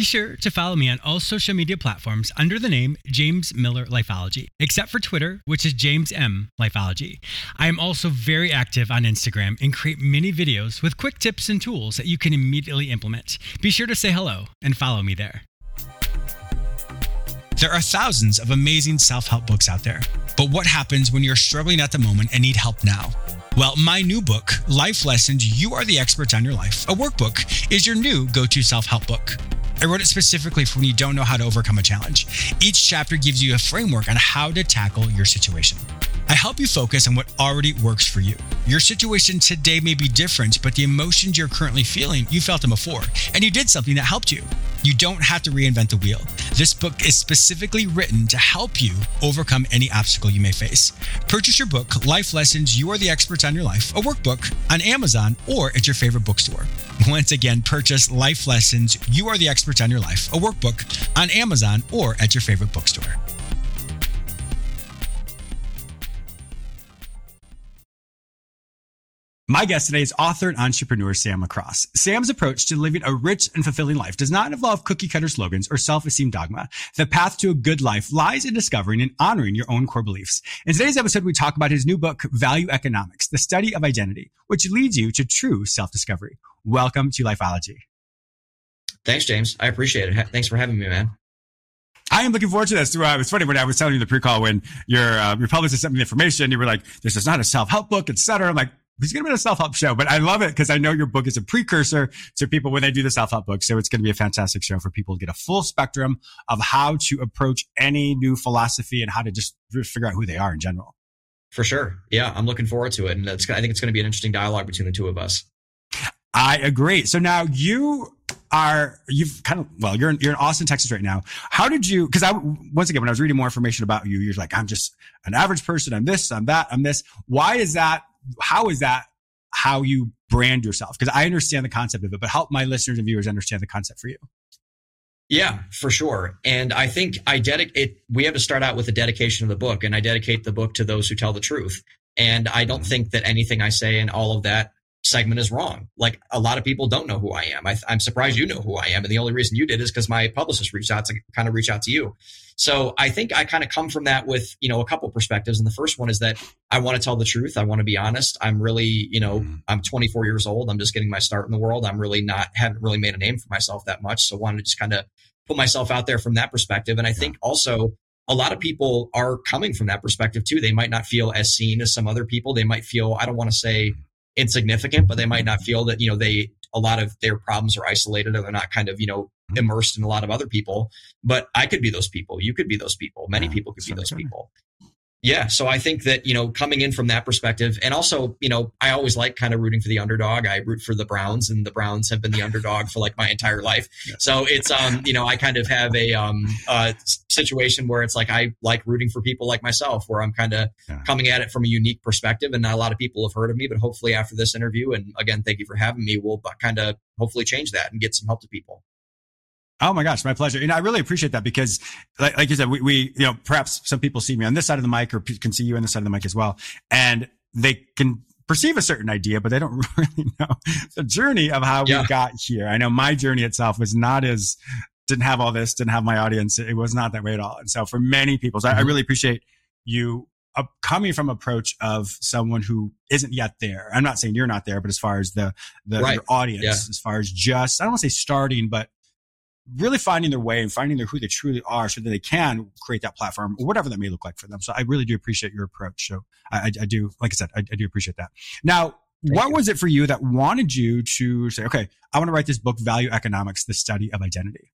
Be sure to follow me on all social media platforms under the name James Miller Lifeology, except for Twitter, which is James M Lifeology. I am also very active on Instagram and create many videos with quick tips and tools that you can immediately implement. Be sure to say hello and follow me there. There are thousands of amazing self help books out there, but what happens when you're struggling at the moment and need help now? Well, my new book, Life Lessons You Are the Experts on Your Life, a workbook, is your new go to self help book. I wrote it specifically for when you don't know how to overcome a challenge. Each chapter gives you a framework on how to tackle your situation. I help you focus on what already works for you. Your situation today may be different, but the emotions you're currently feeling, you felt them before, and you did something that helped you. You don't have to reinvent the wheel. This book is specifically written to help you overcome any obstacle you may face. Purchase your book, Life Lessons You Are the Experts on Your Life, a workbook, on Amazon or at your favorite bookstore. Once again, purchase Life Lessons You Are the Experts on Your Life, a workbook, on Amazon or at your favorite bookstore. My guest today is author and entrepreneur Sam LaCrosse. Sam's approach to living a rich and fulfilling life does not involve cookie cutter slogans or self-esteem dogma. The path to a good life lies in discovering and honoring your own core beliefs. In today's episode, we talk about his new book, Value Economics, the study of identity, which leads you to true self-discovery. Welcome to Lifeology. Thanks, James. I appreciate it. Thanks for having me, man. I am looking forward to this. Uh, it's funny when I was telling you the pre-call when your uh, your publicist sent me the information, you were like, "This is not a self-help book, etc." I'm like, it's going to be a self-help show, but I love it because I know your book is a precursor to people when they do the self-help book. So it's going to be a fantastic show for people to get a full spectrum of how to approach any new philosophy and how to just figure out who they are in general. For sure. Yeah. I'm looking forward to it. And I think it's going to be an interesting dialogue between the two of us. I agree. So now you are you've kind of well you're in, you're in Austin, Texas right now. How did you? Because I once again when I was reading more information about you, you're like I'm just an average person. I'm this. I'm that. I'm this. Why is that how is that how you brand yourself? Because I understand the concept of it, but help my listeners and viewers understand the concept for you. Yeah, for sure. And I think I dedicate, we have to start out with a dedication of the book and I dedicate the book to those who tell the truth. And I don't mm-hmm. think that anything I say and all of that segment is wrong. Like a lot of people don't know who I am. I, am surprised you know who I am. And the only reason you did is because my publicist reached out to kind of reach out to you. So I think I kind of come from that with, you know, a couple perspectives. And the first one is that I want to tell the truth. I want to be honest. I'm really, you know, mm-hmm. I'm 24 years old. I'm just getting my start in the world. I'm really not, haven't really made a name for myself that much. So I wanted to just kind of put myself out there from that perspective. And I think also a lot of people are coming from that perspective too. They might not feel as seen as some other people. They might feel, I don't want to say insignificant, but they might not feel that, you know, they, a lot of their problems are isolated or they're not kind of, you know, Mm-hmm. immersed in a lot of other people. But I could be those people. You could be those people. Many yeah, people could be those people. Yeah. So I think that, you know, coming in from that perspective, and also, you know, I always like kind of rooting for the underdog. I root for the Browns, and the Browns have been the underdog for like my entire life. Yeah. So it's, um, you know, I kind of have a um, uh, situation where it's like I like rooting for people like myself, where I'm kind of yeah. coming at it from a unique perspective. And not a lot of people have heard of me, but hopefully after this interview, and again, thank you for having me, we'll kind of hopefully change that and get some help to people. Oh my gosh, my pleasure. And I really appreciate that because like, like you said, we, we, you know, perhaps some people see me on this side of the mic or can see you on this side of the mic as well. And they can perceive a certain idea, but they don't really know the journey of how yeah. we got here. I know my journey itself was not as, didn't have all this, didn't have my audience. It was not that way at all. And so for many people, so mm-hmm. I, I, mm-hmm. really appreciate you uh, coming from approach of someone who isn't yet there. I'm not saying you're not there, but as far as the, the right. your audience, yeah. as far as just, I don't want to say starting, but really finding their way and finding their who they truly are so that they can create that platform or whatever that may look like for them. So I really do appreciate your approach. So I, I, I do, like I said, I, I, do appreciate that. Now, Thank what you. was it for you that wanted you to say, okay, I want to write this book, Value Economics, the study of identity?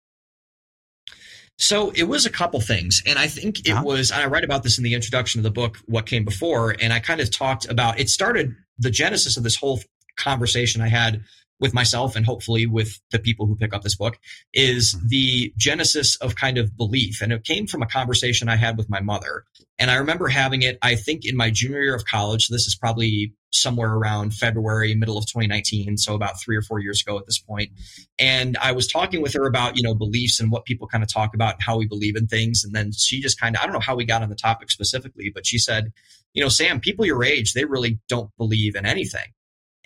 So it was a couple things. And I think it uh-huh. was, I write about this in the introduction of the book, What Came Before. And I kind of talked about, it started the genesis of this whole conversation I had with myself and hopefully with the people who pick up this book is mm-hmm. the genesis of kind of belief. And it came from a conversation I had with my mother. And I remember having it, I think in my junior year of college. This is probably somewhere around February, middle of 2019. So about three or four years ago at this point. And I was talking with her about, you know, beliefs and what people kind of talk about and how we believe in things. And then she just kind of, I don't know how we got on the topic specifically, but she said, you know, Sam, people your age, they really don't believe in anything.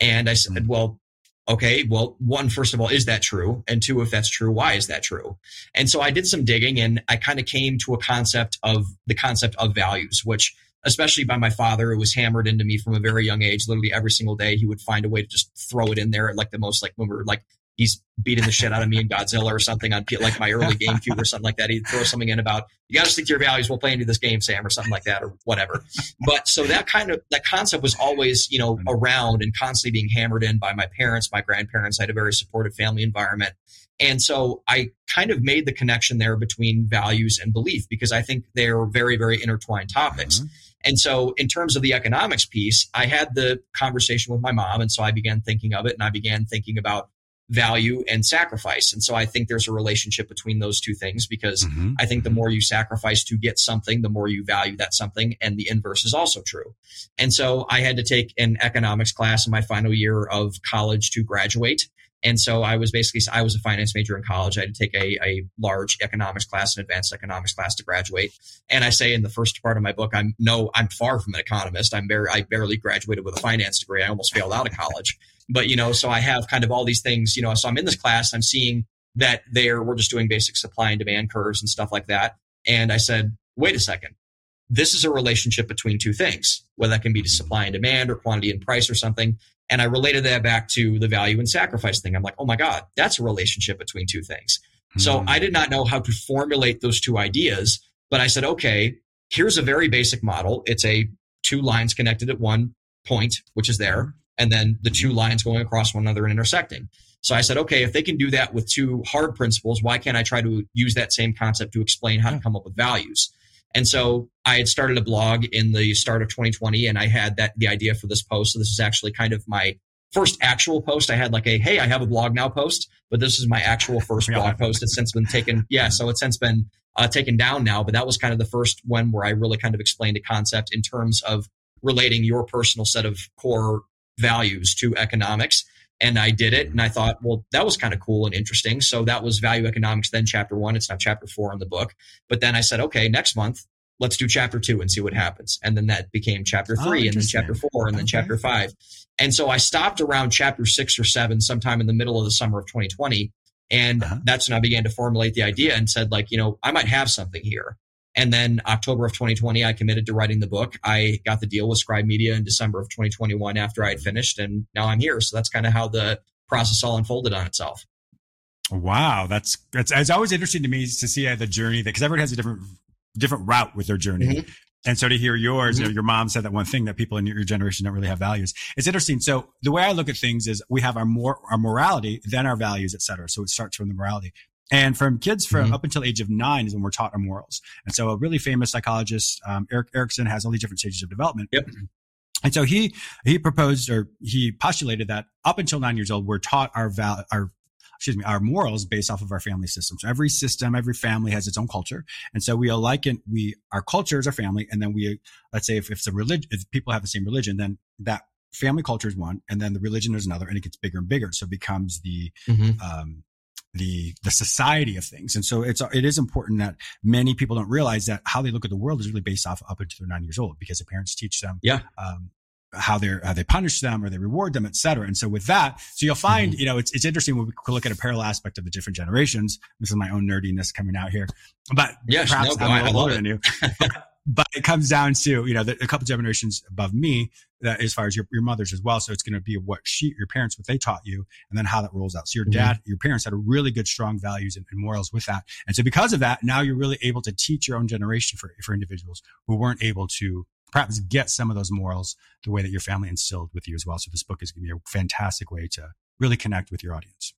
And I said, mm-hmm. well, okay, well, one, first of all, is that true? And two, if that's true, why is that true? And so I did some digging and I kind of came to a concept of the concept of values, which especially by my father, it was hammered into me from a very young age. Literally every single day, he would find a way to just throw it in there, like the most like when we were like he's beating the shit out of me in Godzilla or something on like my early GameCube or something like that. He'd throw something in about you got to stick to your values. We'll play into this game, Sam, or something like that, or whatever. But so that kind of that concept was always you know around and constantly being hammered in by my parents, my grandparents. I had a very supportive family environment. And so I kind of made the connection there between values and belief because I think they're very, very intertwined topics. Mm-hmm. And so, in terms of the economics piece, I had the conversation with my mom. And so I began thinking of it and I began thinking about value and sacrifice. And so I think there's a relationship between those two things because mm-hmm. I think the more you sacrifice to get something, the more you value that something. And the inverse is also true. And so I had to take an economics class in my final year of college to graduate. And so I was basically, I was a finance major in college. I had to take a, a large economics class, an advanced economics class to graduate. And I say in the first part of my book, I'm no, I'm far from an economist. I'm very, I barely graduated with a finance degree. I almost failed out of college. But, you know, so I have kind of all these things, you know, so I'm in this class, I'm seeing that there, we're just doing basic supply and demand curves and stuff like that. And I said, wait a second. This is a relationship between two things, whether that can be to supply and demand or quantity and price or something. And I related that back to the value and sacrifice thing. I'm like, oh my God, that's a relationship between two things. Mm-hmm. So hmm. I did not know how to formulate those two ideas, but I said, okay, here's a very basic model. It's a two lines connected at one point, which is there, and then the two lines going across one another and intersecting. So I said, okay, if they can do that with two hard principles, why can't I try to use that same concept to explain how to come up with values? And so I had started a blog in the start of 2020 and I had that the idea for this post. So this is actually kind of my first actual post. I had like a, Hey, I have a blog now post, but this is my actual first blog post. It's since been taken. Yeah. So it's since been uh, taken down now, but that was kind of the first one where I really kind of explained a concept in terms of relating your personal set of core values to economics. And I did it and I thought, well, that was kind of cool and interesting. So that was value economics, then chapter one. It's now chapter four in the book. But then I said, okay, next month, let's do chapter two and see what happens. And then that became chapter oh, three oh, and then chapter four and then okay. chapter five. And so I stopped around chapter six or seven sometime in the middle of the summer of 2020. And uh-huh. that's when I began to formulate the idea and said, like, you know, I might have something here. And then October of 2020, I committed to writing the book. I got the deal with Scribe Media in December of 2021 after I had finished, and now I'm here. So that's kind of how the process all unfolded on itself. Wow, that's that's it's always interesting to me to see the journey that because everyone has a different different route with their journey. Mm-hmm. And so to hear yours, mm-hmm. you know, your mom said that one thing that people in your generation don't really have values. It's interesting. So the way I look at things is we have our more our morality, then our values, et cetera. So it starts from the morality. And from kids from mm-hmm. up until age of nine is when we're taught our morals. And so a really famous psychologist, um, Erik Erikson has all these different stages of development. Yep. And so he, he proposed or he postulated that up until nine years old, we're taught our val, our, excuse me, our morals based off of our family system. So every system, every family has its own culture. And so we liken, we, our culture is our family. And then we, let's say if, if it's a religion, if people have the same religion, then that family culture is one and then the religion is another and it gets bigger and bigger. So it becomes the, mm-hmm. um, the the society of things. And so it's it is important that many people don't realize that how they look at the world is really based off up until they're nine years old because the parents teach them yeah. Um, how they how they punish them or they reward them, et cetera. And so with that, so you'll find, mm-hmm. you know, it's it's interesting when we look at a parallel aspect of the different generations. This is my own nerdiness coming out here, but yes, perhaps no, I'm a little older than you. but it comes down to you know the, a couple generations above me that as far as your, your mother's as well. So it's going to be what she your parents what they taught you and then how that rolls out. So your mm-hmm. dad your parents had a really good strong values and, and, morals with that. And so because of that now you're really able to teach your own generation for for individuals who weren't able to perhaps get some of those morals the way that your family instilled with you as well. So this book is going to be a fantastic way to really connect with your audience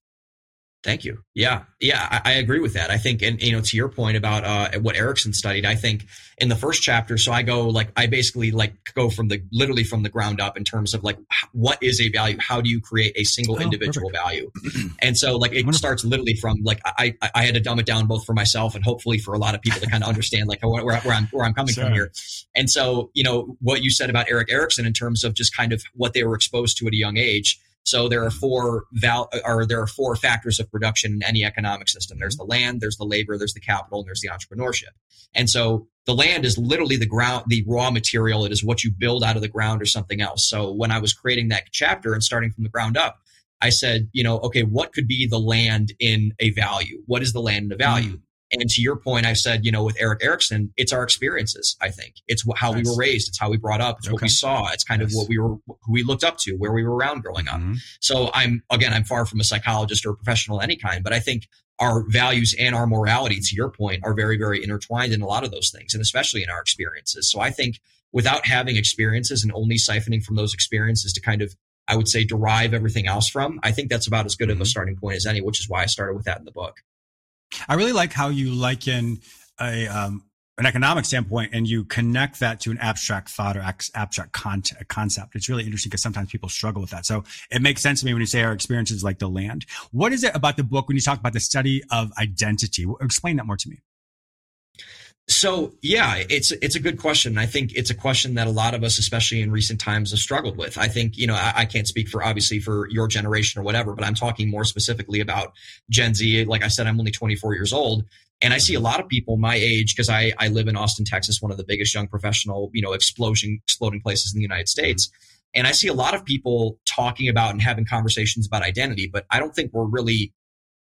Thank you. Yeah, yeah, I, I, agree with that. I think, and you know, to your point about uh, what Erikson studied, I think in the first chapter, so I go like I basically like go from the literally from the ground up in terms of like what is a value? How do you create a single oh, individual perfect. value? And so like it starts literally from like I I had to dumb it down both for myself and hopefully for a lot of people to kind of understand like where, where I'm where I'm coming from here. And so you know what you said about Erik Erikson in terms of just kind of what they were exposed to at a young age so there are four val or there are four factors of production in any economic system. There's the land, there's the labor, there's the capital, and there's the entrepreneurship. And so the land is literally the ground, the raw material. It is what you build out of the ground or something else. So when I was creating that chapter and starting from the ground up, I said, you know, okay, what could be the land in a value? What is the land in a value? Hmm. And to your point, I said, you know, with Erik Erikson, it's our experiences. I think it's how nice. we were raised. It's how we brought up. It's okay. what we saw. It's kind of what we were, who we looked up to, where we were around growing up. Mm-hmm. So I'm, again, I'm far from a psychologist or a professional of any kind, but I think our values and our morality, to your point, are very, very intertwined in a lot of those things, and especially in our experiences. So I think without having experiences and only siphoning from those experiences to kind of, I would say, derive everything else from, I think that's about as good of a mm-hmm. starting point as any, which is why I started with that in the book. I really like how you liken a um, an economic standpoint and you connect that to an abstract thought or abstract concept. It's really interesting because sometimes people struggle with that. So it makes sense to me when you say our experiences like the land. What is it about the book when you talk about the study of identity? Explain that more to me. So yeah, it's it's a good question. I think it's a question that a lot of us, especially in recent times, have struggled with. I think you know I, I, can't speak for obviously for your generation or whatever, but I'm talking more specifically about Gen Z. Like I said, I'm only 24 years old, and I see a lot of people my age because I I live in Austin, Texas, one of the biggest young professional you know explosion exploding places in the United States. And I see a lot of people talking about and having conversations about identity, but I don't think we're really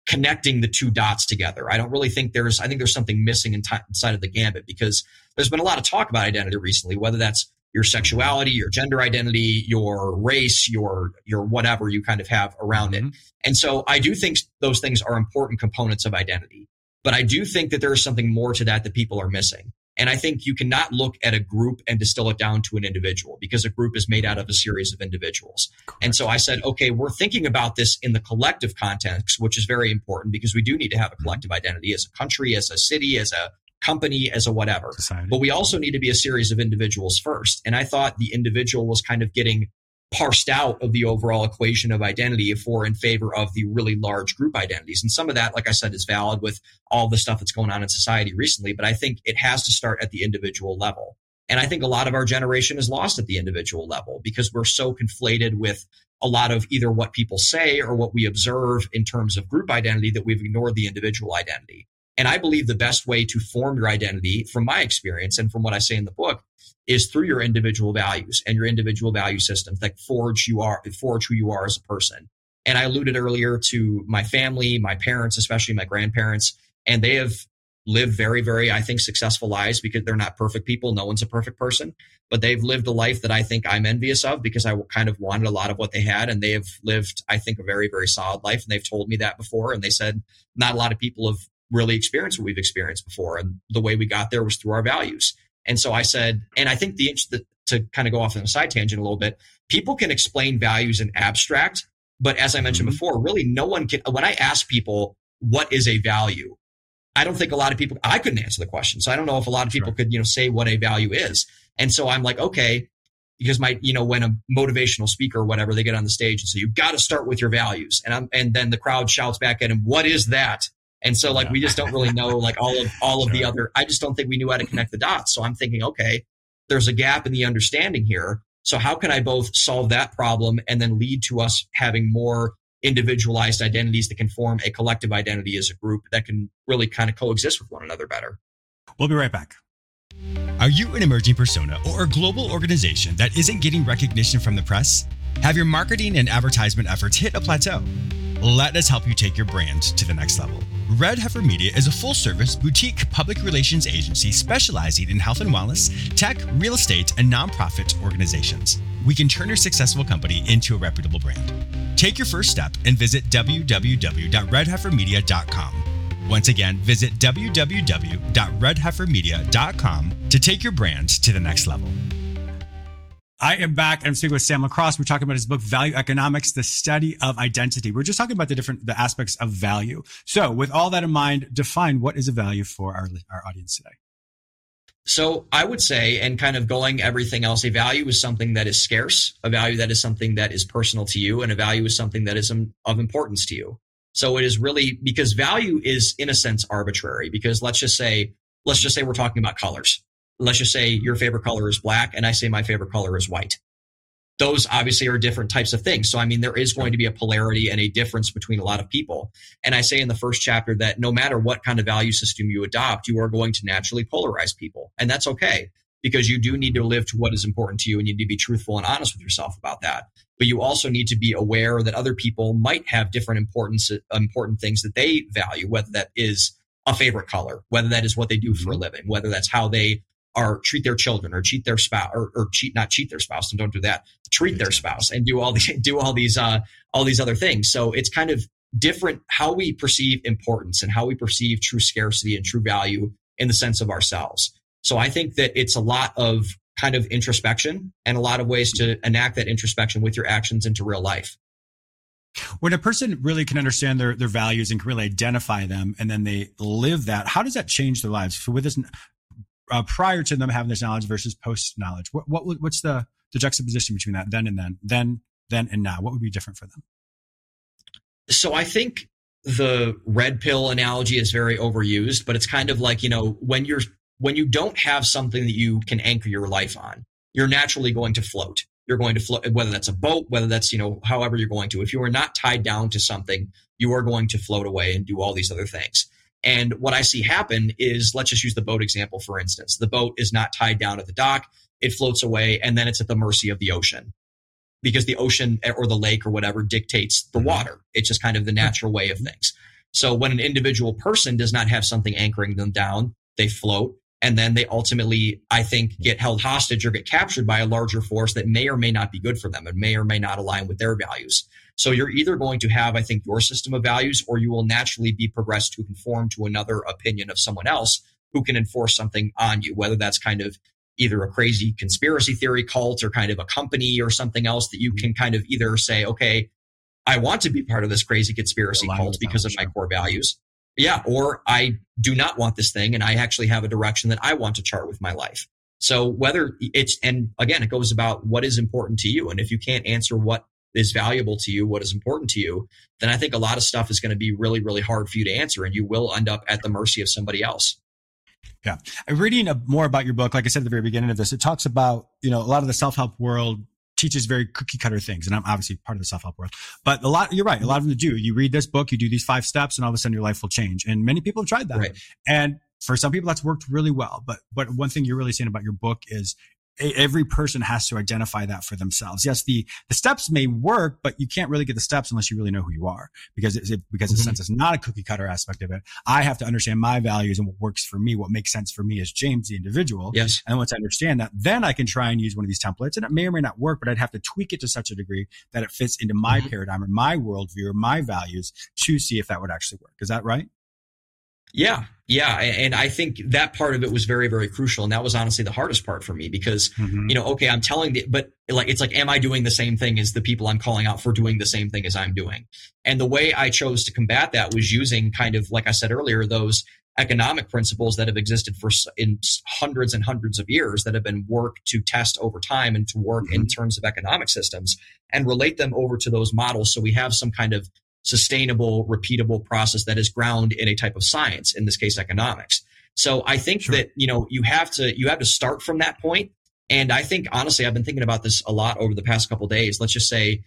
connecting the two dots together. I don't really think there's, I think there's something missing in t- inside of the gambit because there's been a lot of talk about identity recently, whether that's your sexuality, your gender identity, your race, your, your whatever you kind of have around mm-hmm. it. And so I do think those things are important components of identity, but I do think that there is something more to that that people are missing. And I think you cannot look at a group and distill it down to an individual because a group is made out of a series of individuals. Correct. And so I said, okay, we're thinking about this in the collective context, which is very important because we do need to have a mm-hmm. collective identity as a country, as a city, as a company, as a whatever. Society. But we also need to be a series of individuals first. And I thought the individual was kind of getting parsed out of the overall equation of identity for in favor of the really large group identities. And some of that, like I said, is valid with all the stuff that's going on in society recently. But I think it has to start at the individual level. And I think a lot of our generation is lost at the individual level because we're so conflated with a lot of either what people say or what we observe in terms of group identity that we've ignored the individual identity. And I believe the best way to form your identity, from my experience and from what I say in the book, is through your individual values and your individual value systems that forge you are, forge who you are as a person. And I alluded earlier to my family, my parents, especially my grandparents, and they have lived very, very, I think, successful lives because they're not perfect people. No one's a perfect person, but they've lived a life that I think I'm envious of because I kind of wanted a lot of what they had. And they have lived, I think, a very, very solid life. And they've told me that before. And they said not a lot of people have really experienced what we've experienced before. And the way we got there was through our values. And so I said, and I think the, the to kind of go off on a side tangent a little bit, people can explain values in abstract, but as I mentioned mm-hmm. before, really no one can. When I ask people what is a value, I don't think a lot of people. I couldn't answer the question, so I don't know if a lot of people sure. could you know say what a value is. And so I'm like, okay, because my you know when a motivational speaker or whatever they get on the stage and say you've got to start with your values, and I'm and then the crowd shouts back at him, what is that? And so like we just don't really know like all of all of sure. the other I just don't think we knew how to connect the dots. So I'm thinking, okay, there's a gap in the understanding here. So how can I both solve that problem and then lead to us having more individualized identities that can form a collective identity as a group that can really kind of coexist with one another better? We'll be right back. Are you an emerging persona or a global organization that isn't getting recognition from the press? Have your marketing and advertisement efforts hit a plateau? Let us help you take your brand to the next level. Red Heifer Media is a full service boutique public relations agency specializing in health and wellness, tech, real estate, and nonprofit organizations. We can turn your successful company into a reputable brand. Take your first step and visit www.redheifermedia.com. Once again, visit www.redheifermedia.com to take your brand to the next level. I am back I'm speaking with Sam LaCrosse. We're talking about his book, Value Economics, the study of identity. We're just talking about the different, the aspects of value. So with all that in mind, define what is a value for our, our audience today. So I would say, and kind of going everything else, a value is something that is scarce, a value that is something that is personal to you, and a value is something that is of importance to you. So it is really because value is in a sense arbitrary because let's just say, let's just say we're talking about colors let's just say your favorite color is black and I say my favorite color is white. Those obviously are different types of things. So, I mean, there is going to be a polarity and a difference between a lot of people. And I say in the first chapter that no matter what kind of value system you adopt, you are going to naturally polarize people. And that's okay because you do need to live to what is important to you and you need to be truthful and honest with yourself about that. But you also need to be aware that other people might have different importance, important things that they value, whether that is a favorite color, whether that is what they do for a mm-hmm. living, whether that's how they are treat their children or cheat their spouse or, or cheat not cheat their spouse and don't do that. Treat their spouse and do all the do all these uh all these other things. So it's kind of different how we perceive importance and how we perceive true scarcity and true value in the sense of ourselves. So i think that it's a lot of kind of introspection and a lot of ways to enact that introspection with your actions into real life. When a person really can understand their, their values and can really identify them and then they live that, how does that change their lives? So with this uh, prior to them having this knowledge versus post knowledge? What, what what's the the juxtaposition between that then and then, then then and now? What would be different for them? So I think the red pill analogy is very overused, but it's kind of like you know when you're when you don't have something that you can anchor your life on, you're naturally going to float. You're going to float, whether that's a boat, whether that's you know however you're going to. If you are not tied down to something, you are going to float away and do all these other things. And what I see happen is let's just use the boat example, for instance. The boat is not tied down at the dock. It floats away and then it's at the mercy of the ocean because the ocean or the lake or whatever dictates the mm-hmm. water. It's just kind of the natural way of things. So when an individual person does not have something anchoring them down, they float and then they ultimately, I think, get held hostage or get captured by a larger force that may or may not be good for them and may or may not align with their values. So you're either going to have, I think, your system of values, or you will naturally be progressed to conform to another opinion of someone else who can enforce something on you, whether that's kind of either a crazy conspiracy theory cult or kind of a company or something else that you can kind of either say, okay, I want to be part of this crazy conspiracy cult because of my core values. Yeah. Or I do not want this thing and I actually have a direction that I want to chart with my life. So whether it's, and again, it goes about what is important to you. And if you can't answer what is valuable to you, what is important to you, then I think a lot of stuff is going to be really, really hard for you to answer and you will end up at the mercy of somebody else. Yeah. I'm reading more about your book. Like I said at the very beginning of this, it talks about, you know, a lot of the self-help world teaches very cookie cutter things. And I'm obviously part of the self-help world, but a lot, you're right. A lot of them do. You read this book, you do these five steps and all of a sudden your life will change. And many people have tried that. Right. And for some people that's worked really well. But, but one thing you're really saying about your book is every person has to identify that for themselves. Yes, the the steps may work, but you can't really get the steps unless you really know who you are, because it, because mm-hmm. since it's not a cookie cutter aspect of it, I have to understand my values and what works for me, what makes sense for me as James the individual. Yes, and once I understand that, then I can try and use one of these templates, and it may or may not work, but I'd have to tweak it to such a degree that it fits into my mm-hmm. paradigm or my worldview or my values to see if that would actually work. Is that right? Yeah, yeah, and I think that part of it was very, very crucial, and that was honestly the hardest part for me because mm-hmm. you know, okay, I'm telling the, but like it's like, am I doing the same thing as the people I'm calling out for doing the same thing as I'm doing? And the way I chose to combat that was using kind of like I said earlier, those economic principles that have existed for in hundreds and hundreds of years that have been worked to test over time and to work mm-hmm. in terms of economic systems and relate them over to those models so we have some kind of sustainable, repeatable process that is ground in a type of science, in this case, economics. So I think sure. that, you know, you have to, you have to start from that point. And I think, honestly, I've been thinking about this a lot over the past couple days. Let's just say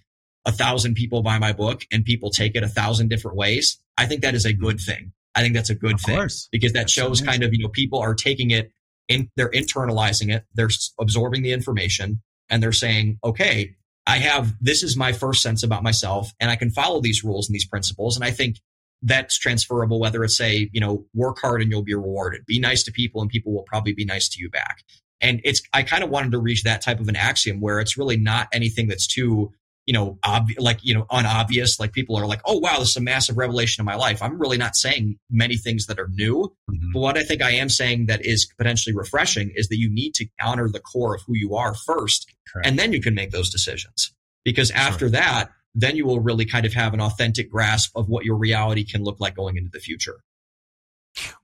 a thousand people buy my book and people take it a thousand different ways. I think that is a good mm-hmm. thing. I think that's a good of thing course. because that That's shows kind of, you know, people are taking it in, they're internalizing it. They're absorbing the information and they're saying, okay, I have this is my first sense about myself and I can follow these rules and these principles. And I think that's transferable, whether it's say, you know, work hard and you'll be rewarded. Be nice to people and people will probably be nice to you back. And it's I kind of wanted to reach that type of an axiom where it's really not anything that's too you know, like, you know, unobvious. Like people are like, oh, wow, this is a massive revelation in my life. I'm really not saying many things that are new. Mm-hmm. But what I think I am saying that is potentially refreshing is that you need to honor the core of who you are first, Correct. and then you can make those decisions. Because after sure. that, then you will really kind of have an authentic grasp of what your reality can look like going into the future.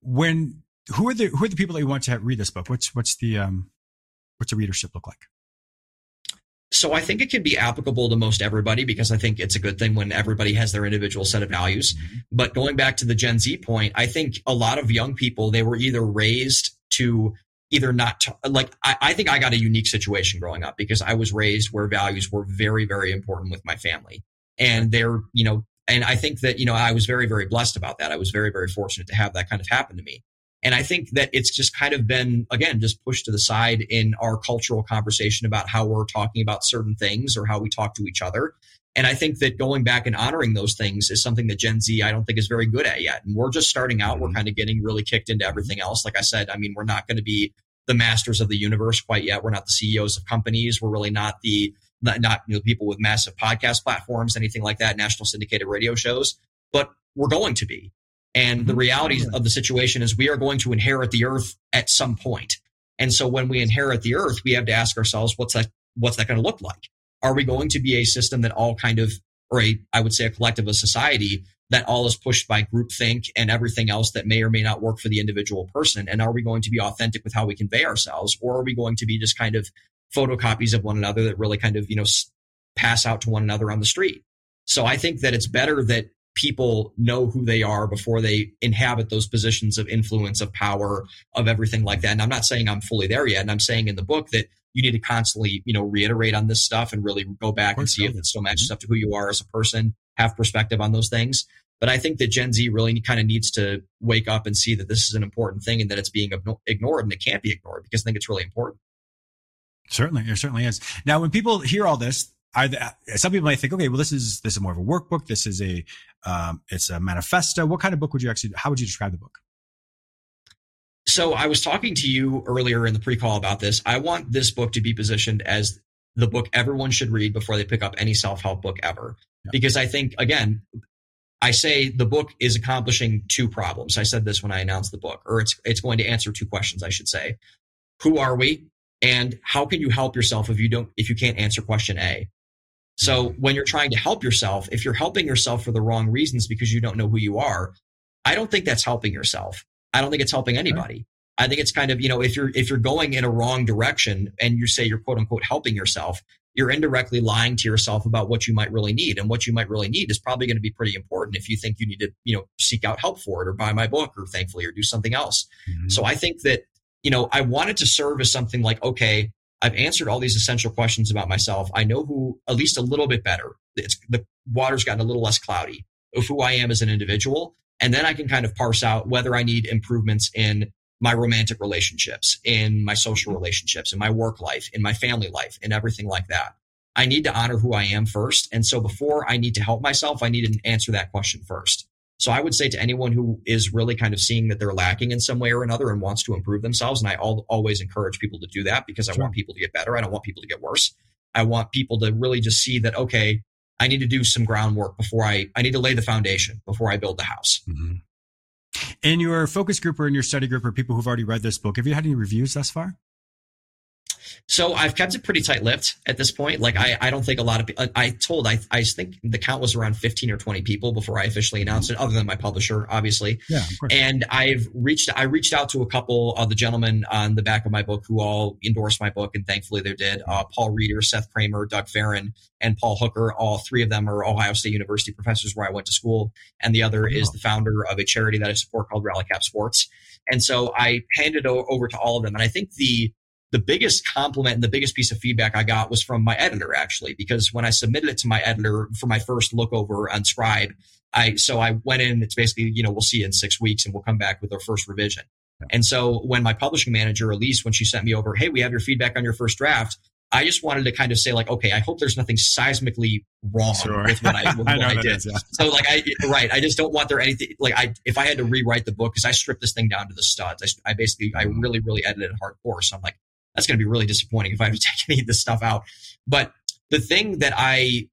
When who are the who are the people that you want to read this book? What's what's the um what's the readership look like? So I think it can be applicable to most everybody because I think it's a good thing when everybody has their individual set of values. Mm-hmm. But going back to the Gen Z point, I think a lot of young people, they were either raised to either not t- like, I, I think I got a unique situation growing up because I was raised where values were very, very important with my family. And they're, you know, and I think that, you know, I was very, very blessed about that. I was very, very fortunate to have that kind of happen to me. And I think that it's just kind of been, again, just pushed to the side in our cultural conversation about how we're talking about certain things or how we talk to each other. And I think that going back and honoring those things is something that Gen Z, I don't think is very good at yet. And we're just starting out. We're mm-hmm. kind of getting really kicked into everything else. Like I said, I mean, we're not going to be the masters of the universe quite yet. We're not the CEOs of companies. We're really not the, not, not you know, people with massive podcast platforms, anything like that, national syndicated radio shows, but we're going to be. And the mm-hmm. reality of the situation is we are going to inherit the earth at some point. And so when we inherit the earth, we have to ask ourselves, what's that, what's that going to look like? Are we going to be a system that all kind of, or a, I would say a collective of society that all is pushed by groupthink and everything else that may or may not work for the individual person? And are we going to be authentic with how we convey ourselves? Or are we going to be just kind of photocopies of one another that really kind of, you know, pass out to one another on the street? So I think that it's better that people know who they are before they inhabit those positions of influence, of power, of everything like that. And I'm not saying I'm fully there yet. And I'm saying in the book that you need to constantly, you know, reiterate on this stuff and really go back and see if it still matches mm-hmm. up to who you are as a person, have perspective on those things. But I think that Gen Z really kind of needs to wake up and see that this is an important thing and that it's being ignored and it can't be ignored because I think it's really important. Certainly, it certainly is. Now, when people hear all this, are the, some people might think, okay, well, this is this is more of a workbook. This is a um, it's a manifesto. What kind of book would you actually? How would you describe the book? So I was talking to you earlier in the pre-call about this. I want this book to be positioned as the book everyone should read before they pick up any self-help book ever, yeah. because I think again. I say the book is accomplishing two problems. I said this when I announced the book, or it's it's going to answer two questions, I should say. Who are we? And how can you help yourself if you don't if you can't answer question A? So when you're trying to help yourself, if you're helping yourself for the wrong reasons because you don't know who you are, I don't think that's helping yourself. I don't think it's helping anybody. I think it's kind of, you know, if you're if you're going in a wrong direction and you say you're quote unquote helping yourself, you're indirectly lying to yourself about what you might really need. And what you might really need is probably going to be pretty important if you think you need to, you know, seek out help for it or buy my book or thankfully or do something else. Mm-hmm. So I think that, you know, I wanted to serve as something like, okay, I've answered all these essential questions about myself. I know who at least a little bit better. It's, the water's gotten a little less cloudy of who I am as an individual. And then I can kind of parse out whether I need improvements in my romantic relationships, in my social mm-hmm. relationships, in my work life, in my family life, and everything like that. I need to honor who I am first. And so before I need to help myself, I need to answer that question first. So I would say to anyone who is really kind of seeing that they're lacking in some way or another and wants to improve themselves, and I al- always encourage people to do that because I sure. want people to get better. I don't want people to get worse. I want people to really just see that, okay, I need to do some groundwork before I, I need to lay the foundation before I build the house. Mm-hmm. In your focus group or in your study group or people who've already read this book, have you had any reviews thus far? So I've kept it pretty tight lipped at this point. Like I, I don't think a lot of people, I told, I, I think the count was around 15 or 20 people before I officially announced it, other than my publisher, obviously. Yeah. And I've reached, I reached out to a couple of the gentlemen on the back of my book who all endorsed my book. And thankfully they did. Uh, Paul Reeder, Seth Kramer, Doug Farron, and Paul Hooker. All three of them are Ohio State University professors where I went to school. And the other oh. is the founder of a charity that I support called Rally Cap Sports. And so I handed over to all of them. And I think the, the biggest compliment and the biggest piece of feedback I got was from my editor, actually, because when I submitted it to my editor for my first look over on Scribe, I, so I went in, it's basically, you know, we'll see you in six weeks and we'll come back with our first revision. And so when my publishing manager, Elise, when she sent me over, Hey, we have your feedback on your first draft. I just wanted to kind of say like, okay, I hope there's nothing seismically wrong sure. with what I, with I, what I did. Is, yeah. So like, I, right. I just don't want there anything like I, if I had to rewrite the book, cause I stripped this thing down to the studs, I, I basically, I mm-hmm. really, really edited hardcore. So I'm like, that's going to be really disappointing if I have to take any of this stuff out. But the thing that I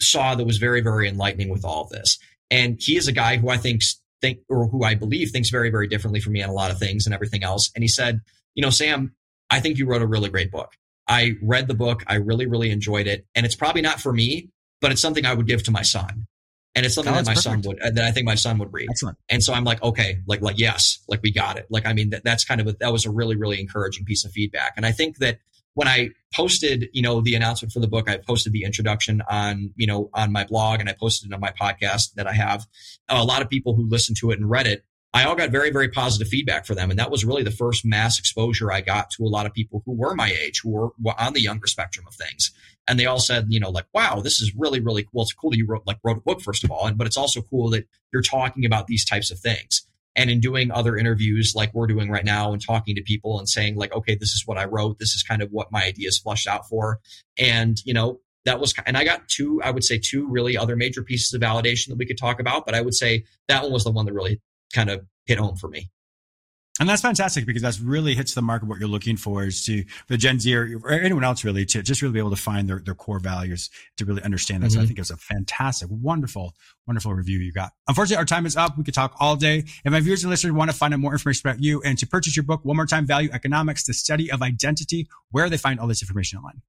saw that was very, very enlightening with all of this. And he is a guy who I think think or who I believe thinks very, very differently from me on a lot of things and everything else. And he said, you know, Sam, I think you wrote a really great book. I read the book. I really, really enjoyed it. And it's probably not for me, but it's something I would give to my son. And it's something oh, that my perfect. son would, uh, that I think my son would read. Excellent. And so I'm like, okay, like, like, yes, like we got it. Like, I mean, that, that's kind of, a, that was a really, really encouraging piece of feedback. And I think that when I posted, you know, the announcement for the book, I posted the introduction on, you know, on my blog and I posted it on my podcast that I have. A lot of people who listened to it and read it, I all got very, very positive feedback for them. And that was really the first mass exposure I got to a lot of people who were my age, who were, were on the younger spectrum of things. And they all said, you know, like, wow, this is really, really cool. It's cool that you wrote, like, wrote a book, first of all. And, but it's also cool that you're talking about these types of things and in doing other interviews like we're doing right now and talking to people and saying like okay this is what i wrote this is kind of what my ideas flushed out for and you know that was and i got two i would say two really other major pieces of validation that we could talk about but i would say that one was the one that really kind of hit home for me and that's fantastic because that's really hits the mark of what you're looking for is to the Gen Z or, or anyone else really to just really be able to find their, their core values to really understand that. Mm-hmm. So I mm-hmm. think it was a fantastic, wonderful, wonderful review you got. Unfortunately, our time is up. We could talk all day. If my viewers and listeners want to find out more information about you and to purchase your book, one more time, Value Economics, the study of identity, where they find all this information online.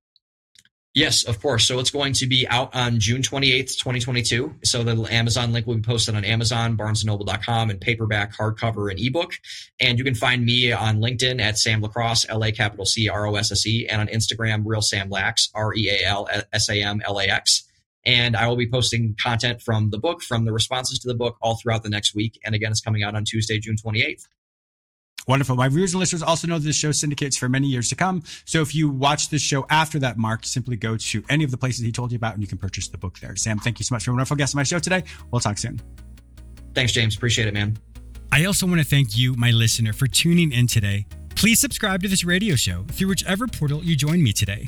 Yes, of course. So it's going to be out on June 28th, 2022. So the Amazon link will be posted on Amazon, barnesandnoble.com, and paperback, hardcover, and ebook. And you can find me on LinkedIn at Sam LaCrosse, L A capital C R O S S E, and on Instagram, Real Sam Lax, R E A L S A M L A X. And I will be posting content from the book, from the responses to the book all throughout the next week. And again, it's coming out on Tuesday, June 28th. Wonderful. My viewers and listeners also know that this show syndicates for many years to come. So if you watch this show after that mark, simply go to any of the places he told you about and you can purchase the book there. Sam, thank you so much for a wonderful guest on my show today. We'll talk soon. Thanks, James. Appreciate it, man. I also want to thank you, my listener, for tuning in today. Please subscribe to this radio show through whichever portal you join me today.